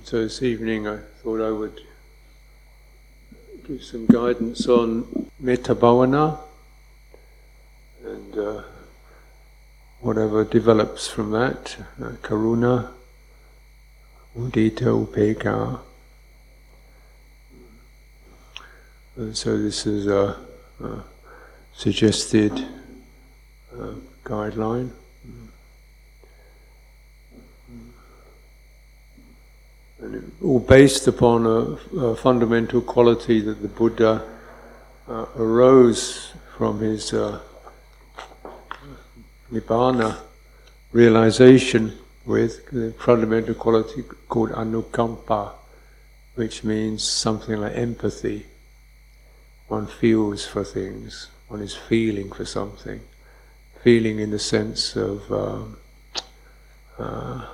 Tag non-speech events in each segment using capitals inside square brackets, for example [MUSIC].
So this evening I thought I would give some guidance on metta bhavana and uh, whatever develops from that, uh, karuna, mudita, upekkha. And so this is a, a suggested uh, guideline. And all based upon a, a, fundamental quality that the Buddha uh, arose from his uh, nibbana realization with the fundamental quality called anukampa, which means something like empathy. One feels for things, one is feeling for something, feeling in the sense of um, uh,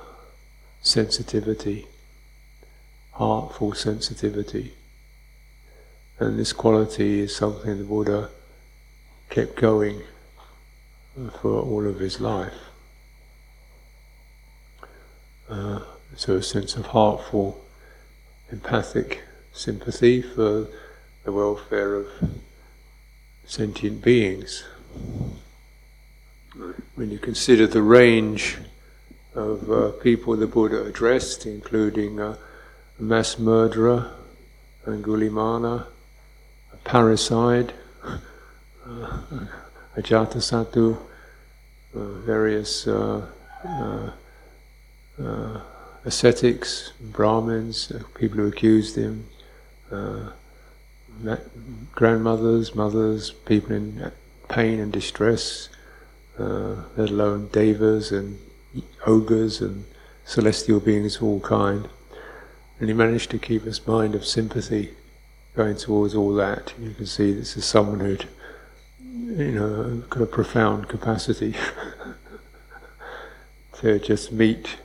sensitivity heartful sensitivity. And this quality is something the Buddha kept going for all of his life. Uh, so a sense of heartful, empathic sympathy for the welfare of sentient beings. When you consider the range of uh, people the Buddha addressed, including uh, mass murderer, Angulimala, a parricide, [LAUGHS] uh, Ajatasattu, uh, various uh, uh, uh, ascetics, Brahmins, uh, people who accused him, grandmothers, mothers, people in pain and distress, let alone devas and ogres and celestial beings of all kind. And he managed to keep his mind of sympathy going towards all that. You can see this is someone who'd, you know, got a profound capacity [LAUGHS] to just meet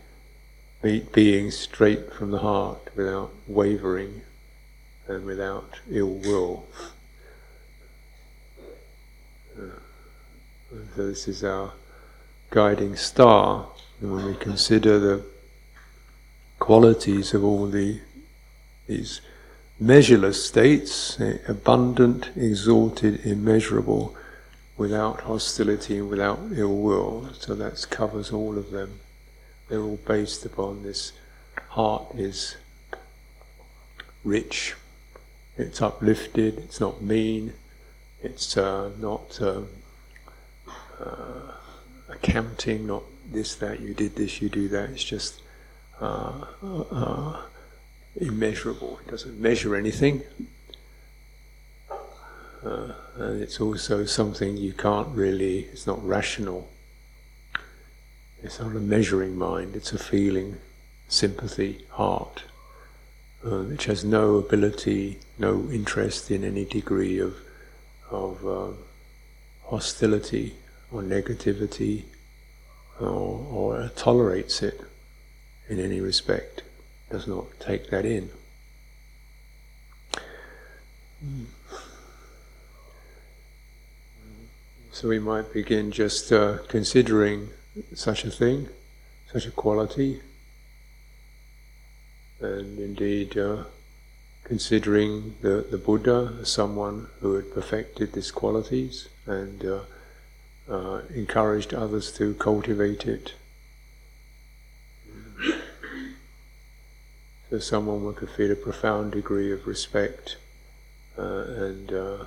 meet beings straight from the heart without wavering and without ill will. Uh, so this is our guiding star, and when we consider the qualities of all the these measureless states, eh, abundant, exalted, immeasurable, without hostility and without ill will. So that covers all of them. They're all based upon this heart is rich, it's uplifted, it's not mean, it's uh, not um, uh, accounting, not this, that, you did this, you do that. It's just uh, uh, immeasurable. It doesn't measure anything. Uh, and it's also something you can't really, it's not rational. It's not a measuring mind, it's a feeling, sympathy, heart, uh, which has no ability, no interest in any degree of, of uh, hostility or negativity or, or tolerates it in any respect, does not take that in. So we might begin just uh, considering such a thing, such a quality, and indeed uh, considering the, the Buddha as someone who had perfected these qualities and uh, uh encouraged others to cultivate it so someone one could feel a profound degree of respect uh, and uh,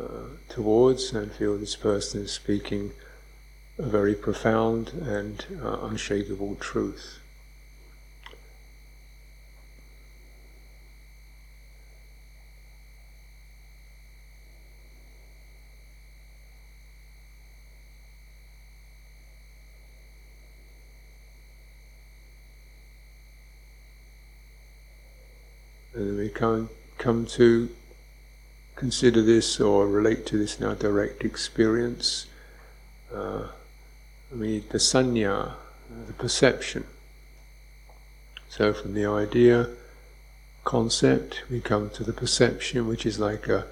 uh, towards, and feel this person is speaking a very profound and uh, unshakable truth. And we come, come to consider this or relate to this in our direct experience. Uh, I mean, the sanya, the perception. So from the idea, concept, we come to the perception, which is like a,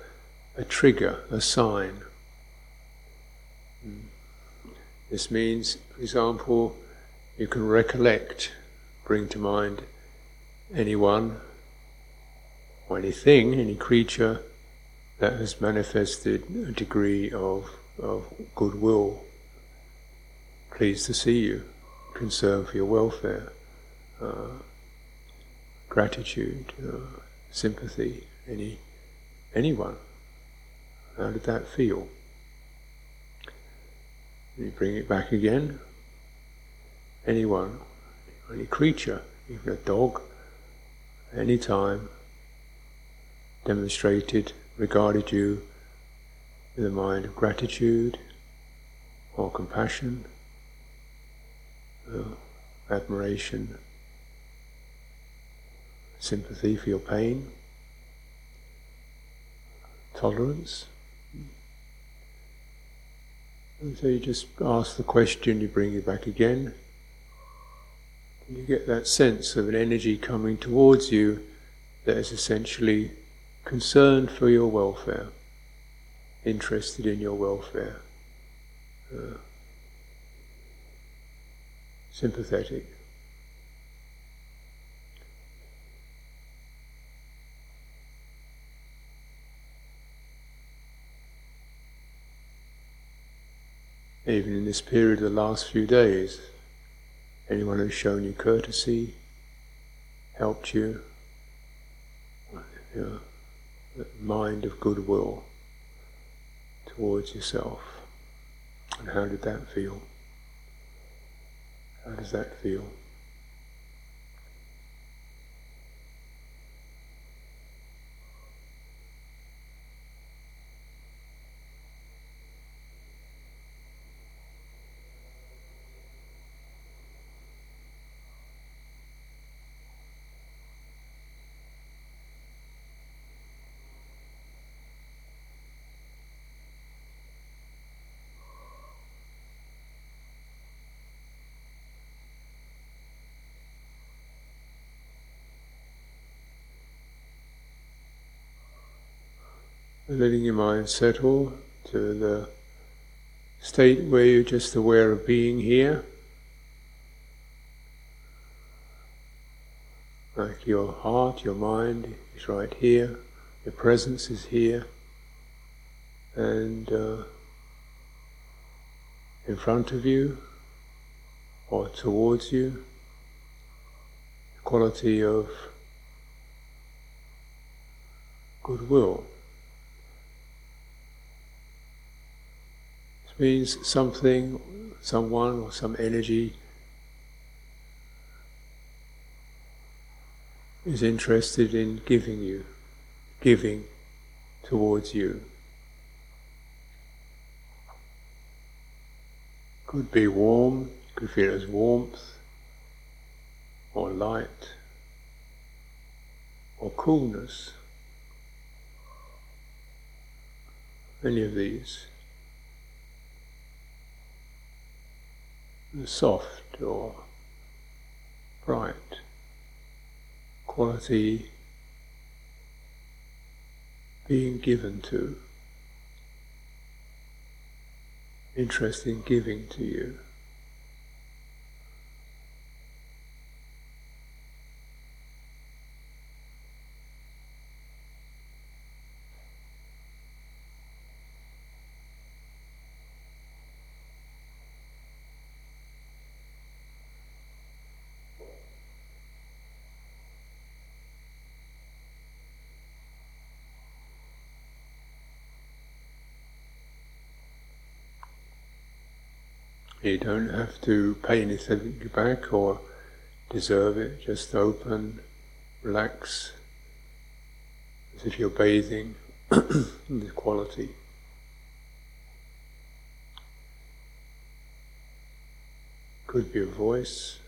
a trigger, a sign. Hmm. This means, for example, you can recollect, bring to mind anyone or anything, any creature that has manifested a degree of, of goodwill, pleased to see you, concern for your welfare, uh, gratitude, uh, sympathy, any anyone. How did that feel? You bring it back again. Anyone, any creature, even a dog, any time, demonstrated, regarded you with a mind of gratitude or compassion, uh, admiration, sympathy for your pain, tolerance. And so you just ask the question, you bring it back again. You get that sense of an energy coming towards you that is essentially concerned for your welfare, interested in your welfare, uh, sympathetic. Even in this period of the last few days, anyone who's shown you courtesy, helped you, know, mind of goodwill towards yourself. And how did that feel? How does that feel? Letting your mind settle to the state where you're just aware of being here. Like your heart, your mind is right here, your presence is here, and uh, in front of you or towards you, the quality of goodwill. Means something, someone, or some energy is interested in giving you, giving towards you. Could be warm, could feel as warmth, or light, or coolness. Any of these. Soft or bright quality being given to, interest in giving to you. You don't have to pay anything back or deserve it, just open, relax, as if you're bathing [CLEARS THROAT] in the quality. Could be a voice.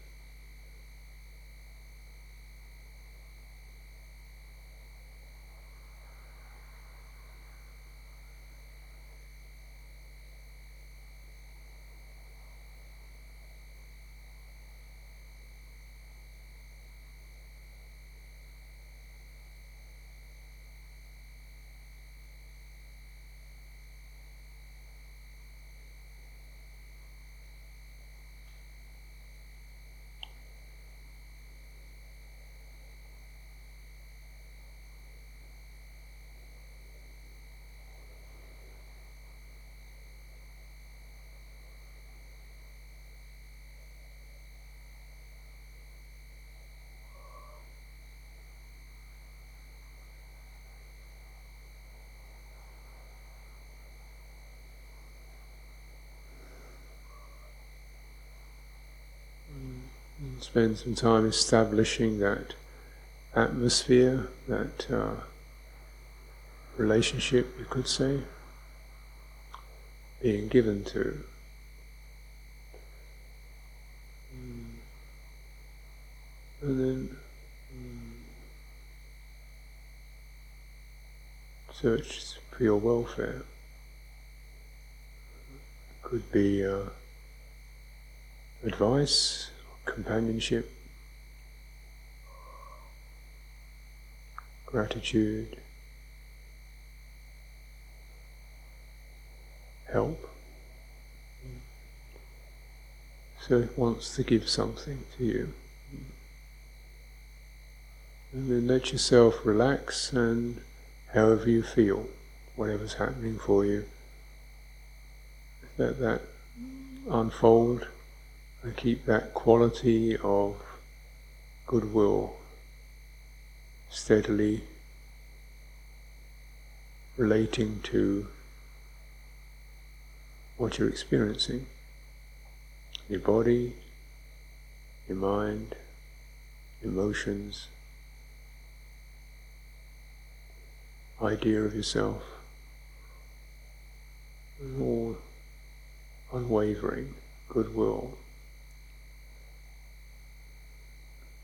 Spend some time establishing that atmosphere, that uh, relationship, you could say, being given to. Mm. And then mm, search for your welfare. Could be uh, advice, companionship, gratitude, help. So it wants to give something to you. And then let yourself relax and however you feel, whatever's happening for you, let that unfold and keep that quality of goodwill steadily relating to what you're experiencing. Your body, your mind, emotions, idea of yourself, all unwavering goodwill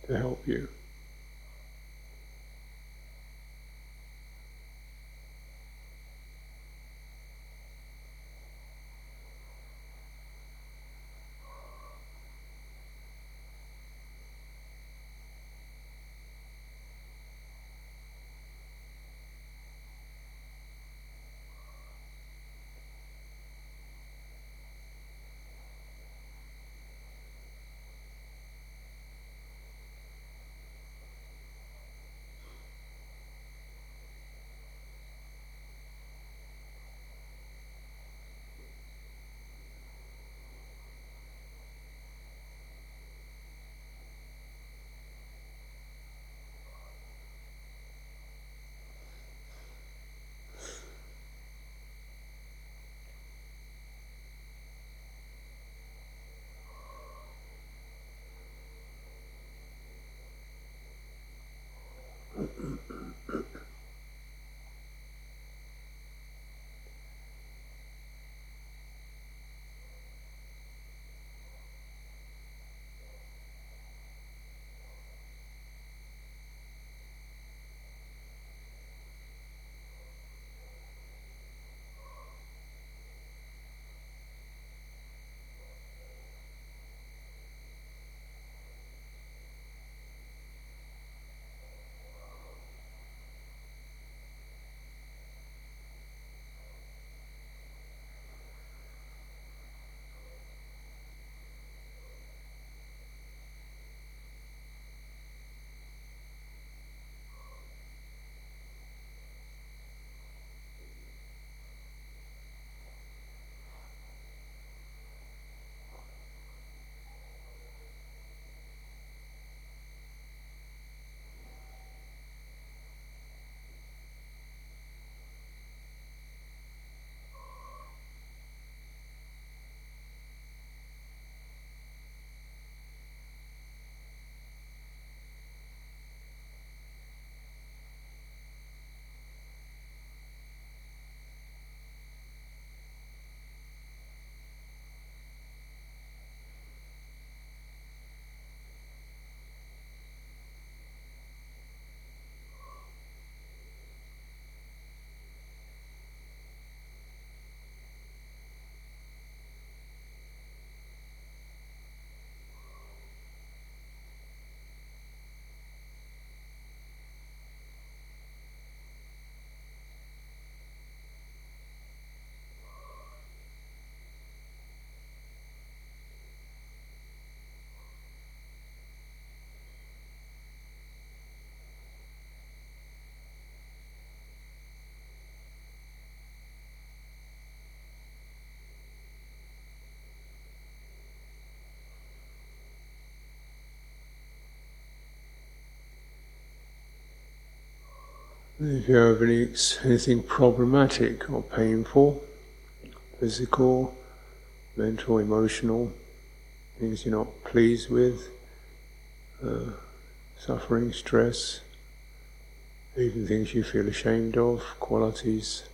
to help you. If you have any, anything problematic or painful, physical, mental, emotional, things you're not pleased with, uh, suffering, stress, even things you feel ashamed of, qualities,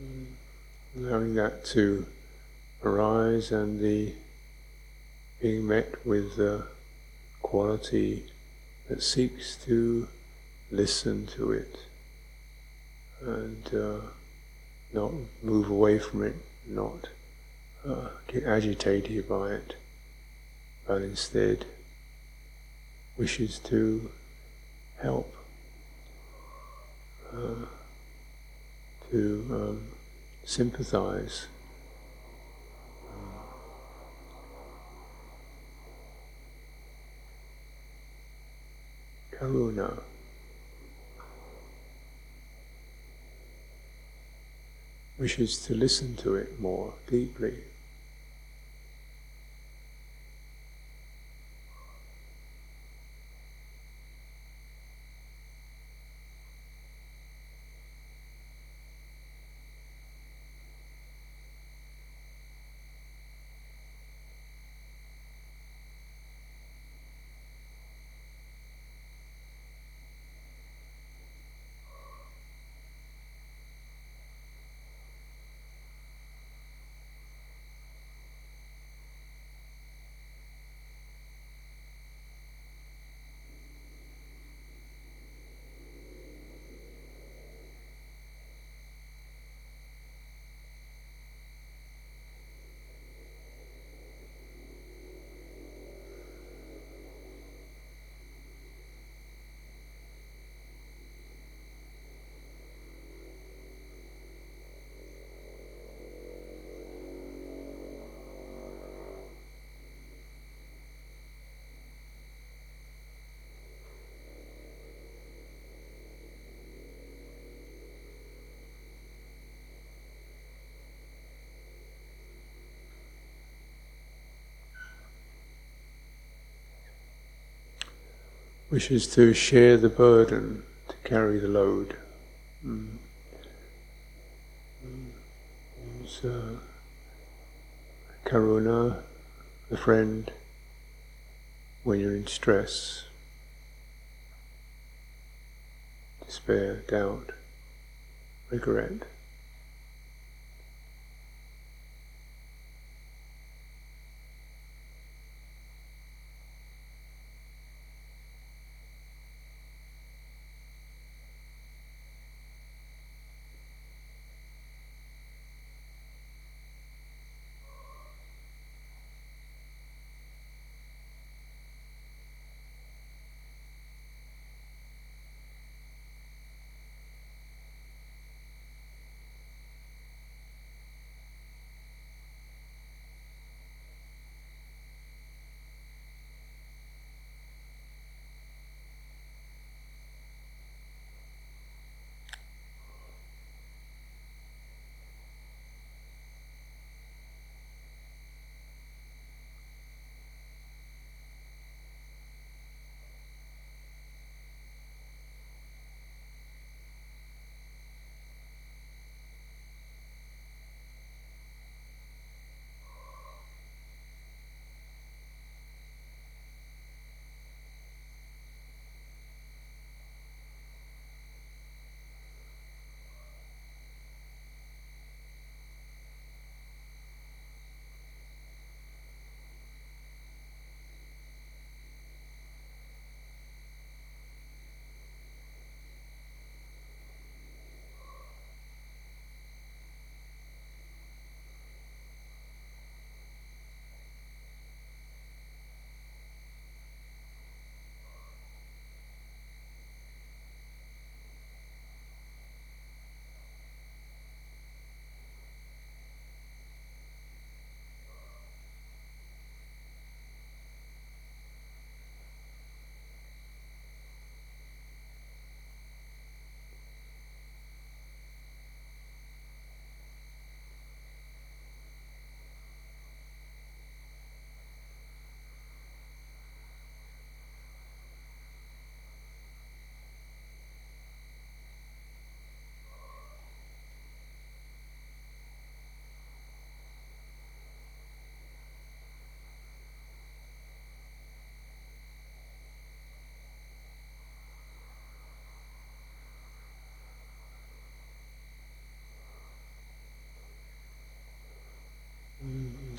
mm, allowing that to arise and the being met with the quality that seeks to listen to it and uh, not move away from it, not uh, get agitated by it, but instead wishes to help, uh, to um, sympathize. Karuna. Wishes to listen to it more deeply. Wishes to share the burden, to carry the load. Mm. Mm. Karuna, the friend, when you're in stress, despair, doubt, regret.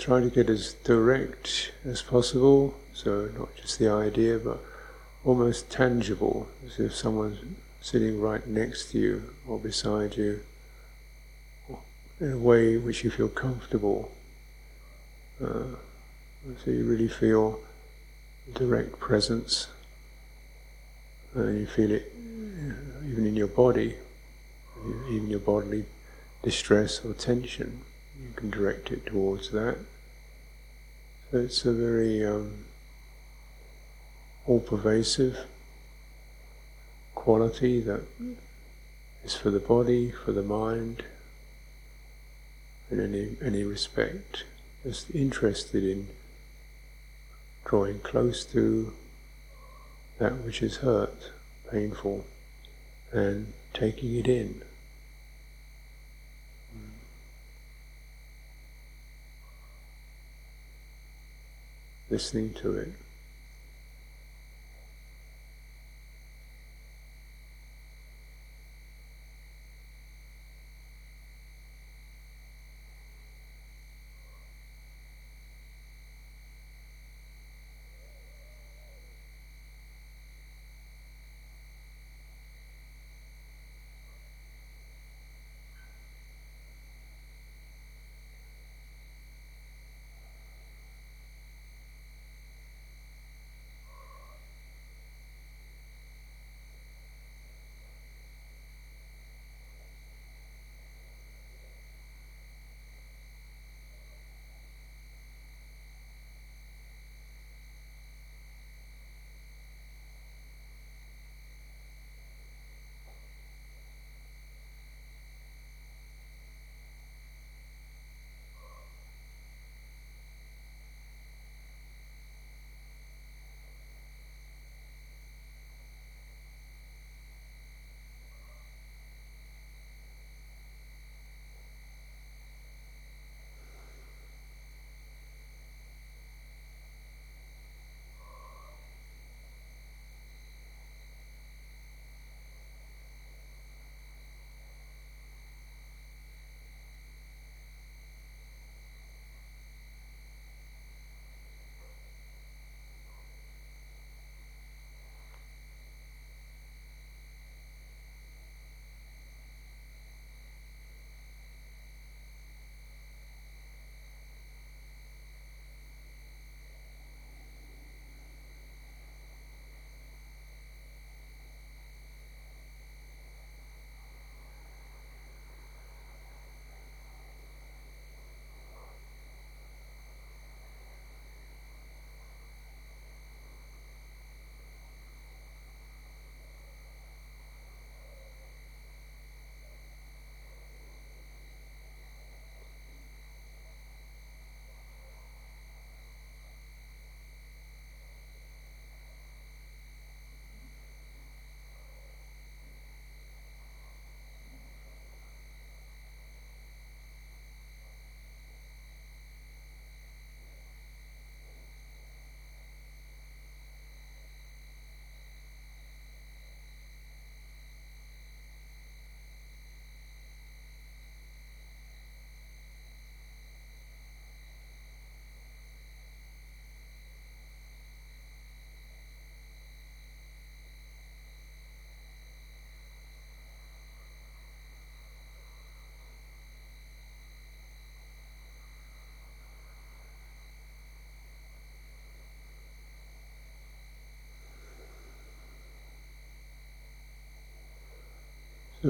Try to get as direct as possible, so not just the idea, but almost tangible, as if someone's sitting right next to you or beside you, in a way which you feel comfortable. Uh, so you really feel direct presence, and you feel it even in your body, even your bodily distress or tension. You can direct it towards that. It's a very um, all-pervasive quality that is for the body, for the mind, in any any respect. Just interested in drawing close to that which is hurt, painful, and taking it in. Listening to it.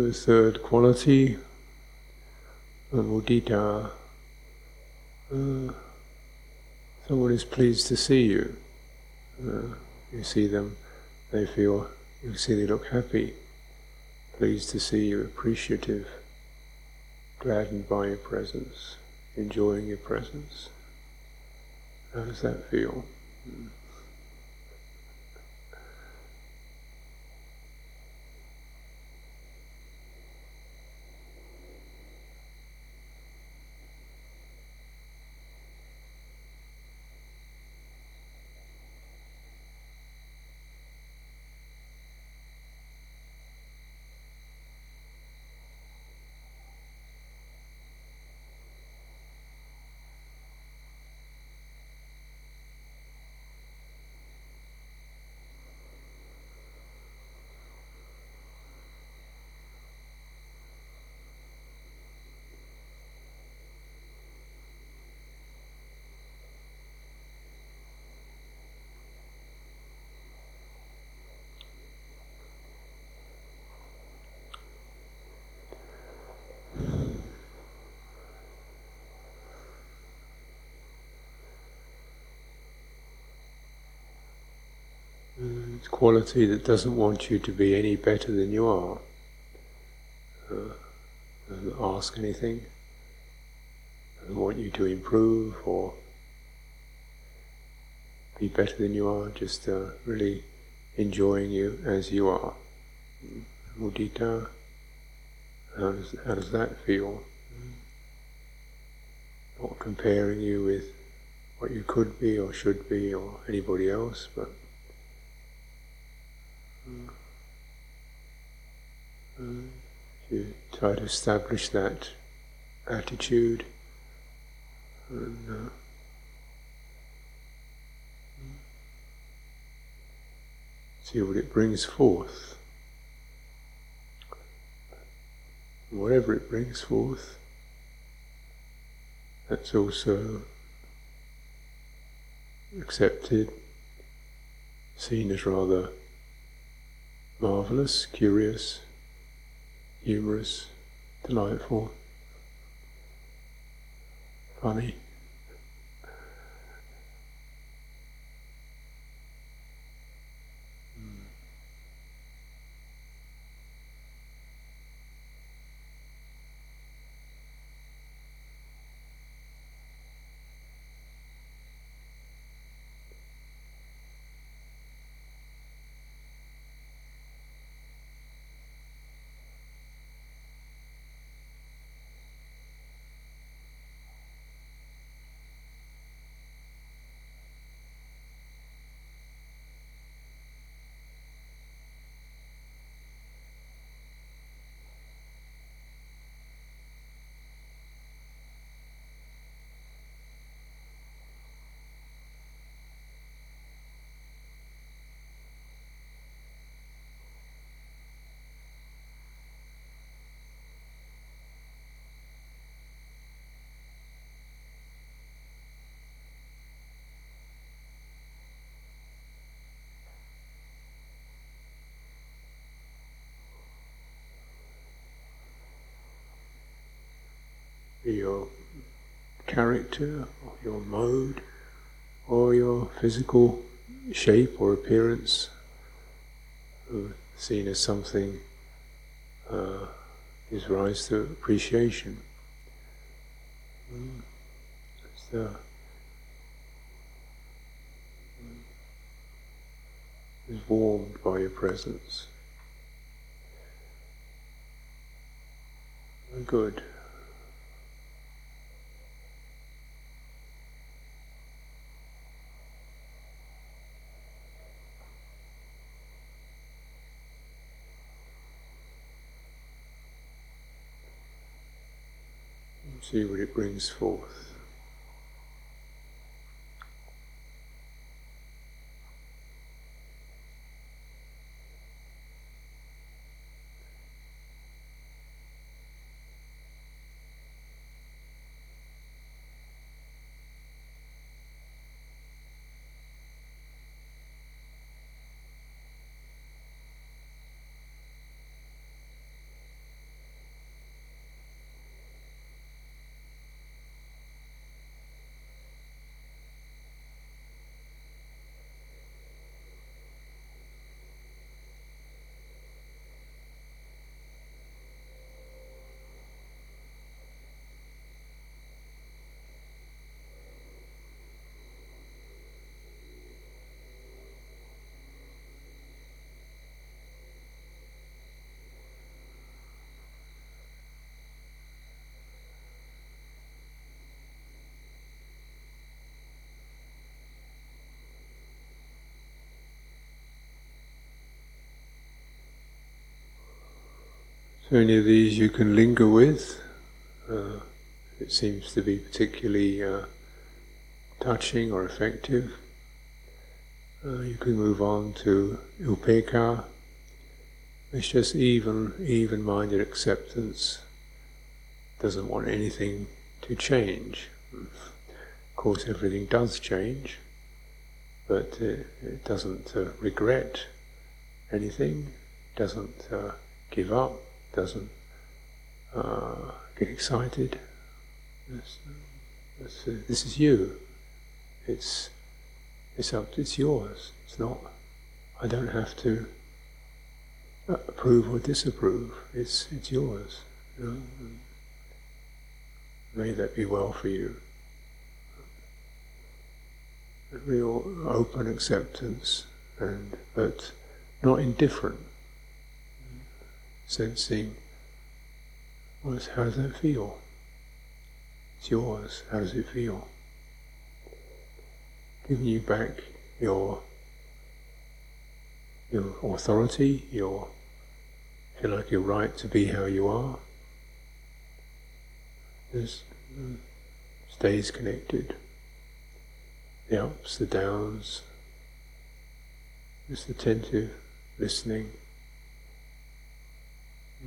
The third quality, mudita, uh, someone is pleased to see you. Uh, you see them, they feel, you see they look happy, pleased to see you, appreciative, gladdened by your presence, enjoying your presence. How does that feel? Mm. Quality that doesn't want you to be any better than you are. Uh, doesn't ask anything. Doesn't want you to improve or be better than you are. Just uh, really enjoying you as you are. Mudita. How does, how does that feel? Not comparing you with what you could be or should be or anybody else, but you try to establish that attitude and uh, see what it brings forth. Whatever it brings forth, that's also accepted, seen as rather marvelous, curious, humorous, delightful, funny. Your character, or your mode, or your physical shape or appearance, seen as something uh, gives rise to appreciation. Mm. Uh, is warmed by your presence. Good. See what it brings forth. So any of these you can linger with. Uh, it seems to be particularly uh, touching or effective. Uh, you can move on to upekkha. It's just even, even-minded acceptance. Doesn't want anything to change. Of course, everything does change, but it, it doesn't uh, regret anything. Doesn't uh, give up doesn't uh, get excited. This, this, uh, this, is you. It's it's up. It's yours. It's not I don't have to approve or disapprove. It's it's yours. You know? May that be well for you. A real open acceptance, and but not indifferent. Sensing, well, how does that feel? It's yours. How does it feel? Giving you back your your authority, your feel like your right to be how you are. Just mm, stays connected. The ups, the downs, just attentive, listening.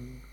Mm.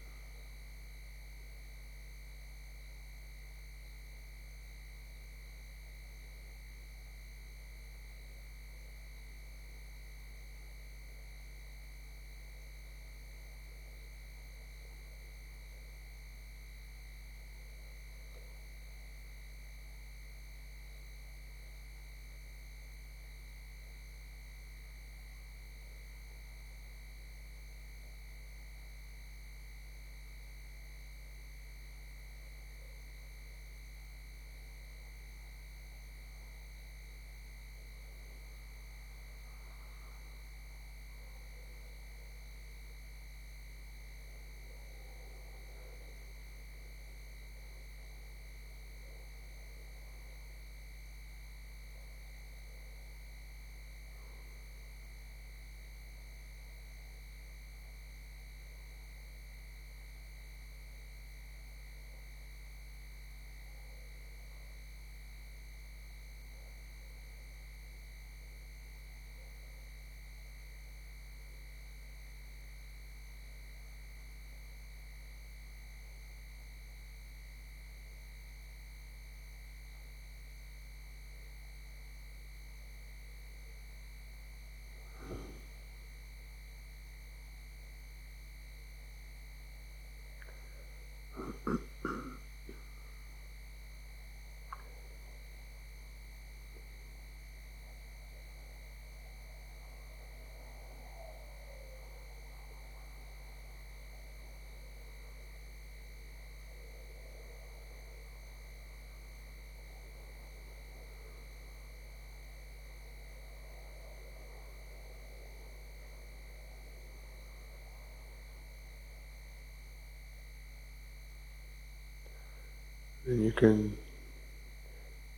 You can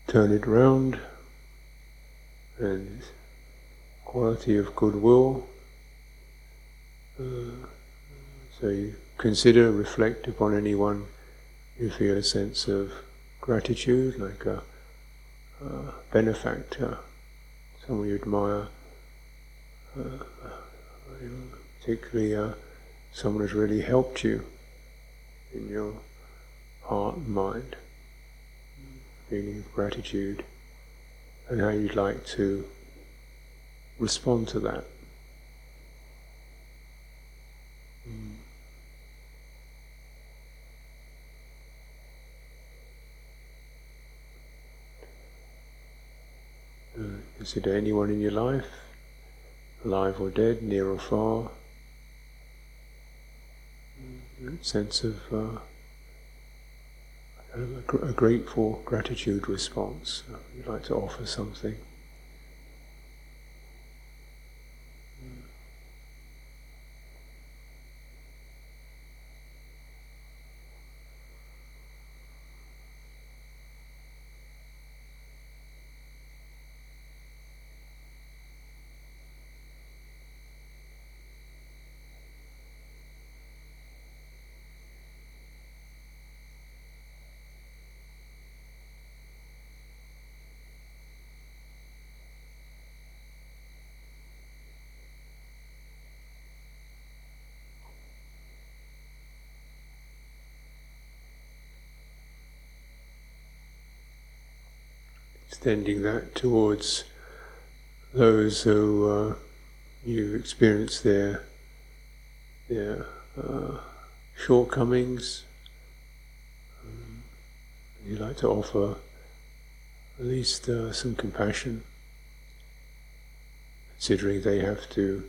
turn it around and quality of goodwill. Uh, so you consider, reflect upon anyone you feel a sense of gratitude, like a, a benefactor, someone you admire, uh, particularly uh, someone who's really helped you in your heart and mind, feeling of gratitude, and how you'd like to respond to that. Mm. Uh, anyone in your life, alive or dead, near or far. Mm, sense of uh, a, a grateful gratitude response. Uh, you'd like to offer something. Extending that towards those who uh, you experience their their uh, shortcomings. Um, you like to offer at least uh, some compassion. considering they have to,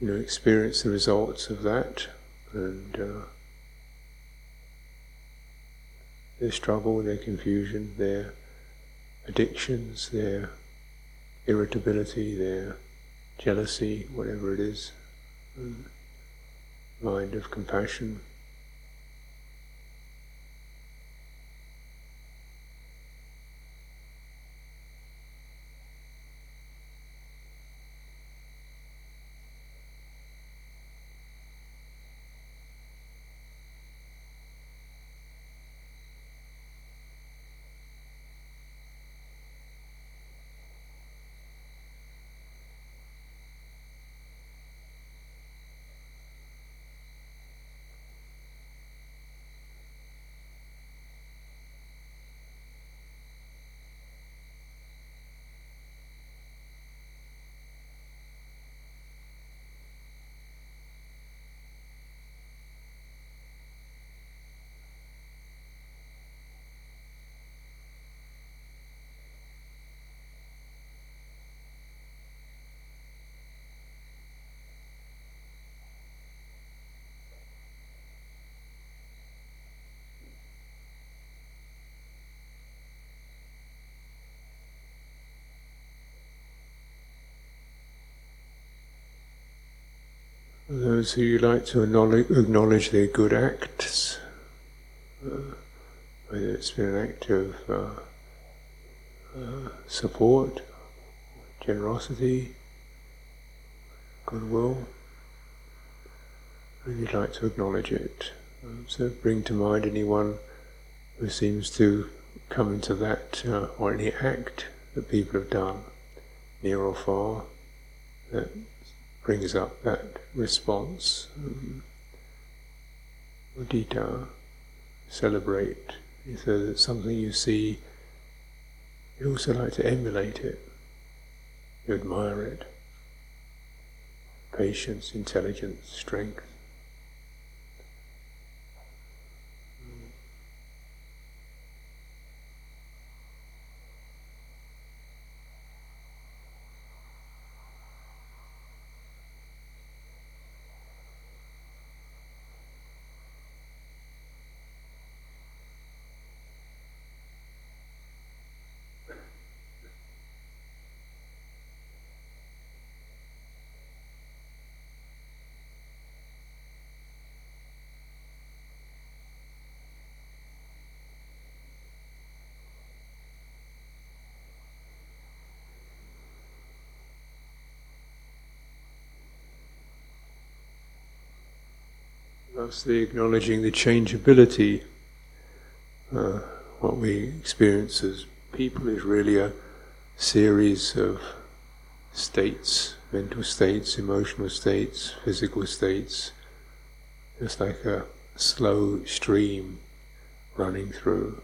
you know, experience the results of that and uh, their struggle, their confusion, their addictions, their irritability, their jealousy, whatever it is, mind of compassion. Those who like to acknowledge their good acts, uh, whether it's been an act of uh, uh, support, generosity, goodwill, and you'd like to acknowledge it. Um, so bring to mind anyone who seems to come into that, uh, or any act that people have done, near or far, that brings up that response. Um, mudita, celebrate. If there's something you see, you also like to emulate it. You admire it. Patience, intelligence, strength. Mostly acknowledging the changeability. Uh, what we experience as people is really a series of states, mental states, emotional states, physical states, just like a slow stream running through,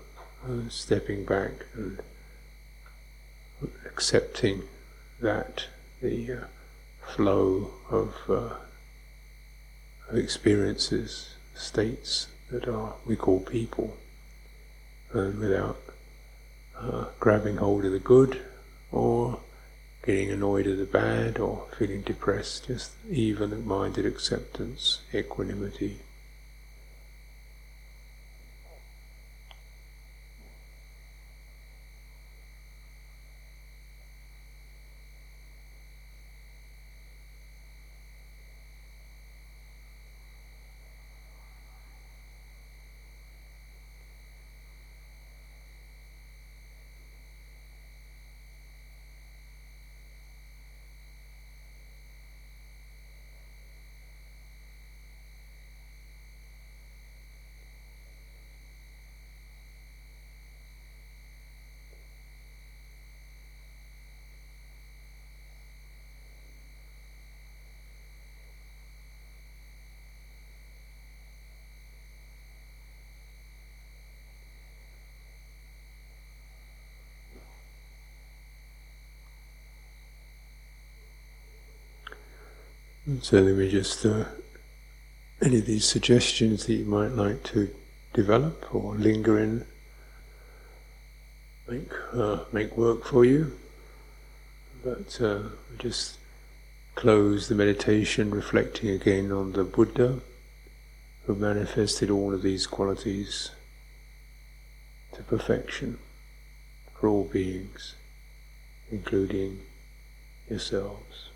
uh, stepping back and accepting that, the uh, flow of uh, of experiences, states that are we call people, and without uh, grabbing hold of the good or getting annoyed at the bad or feeling depressed, just even-minded acceptance, equanimity. So there just uh, any of these suggestions that you might like to develop or linger in, make uh, make work for you. But uh, we just close the meditation reflecting again on the Buddha, who manifested all of these qualities to perfection for all beings, including yourselves.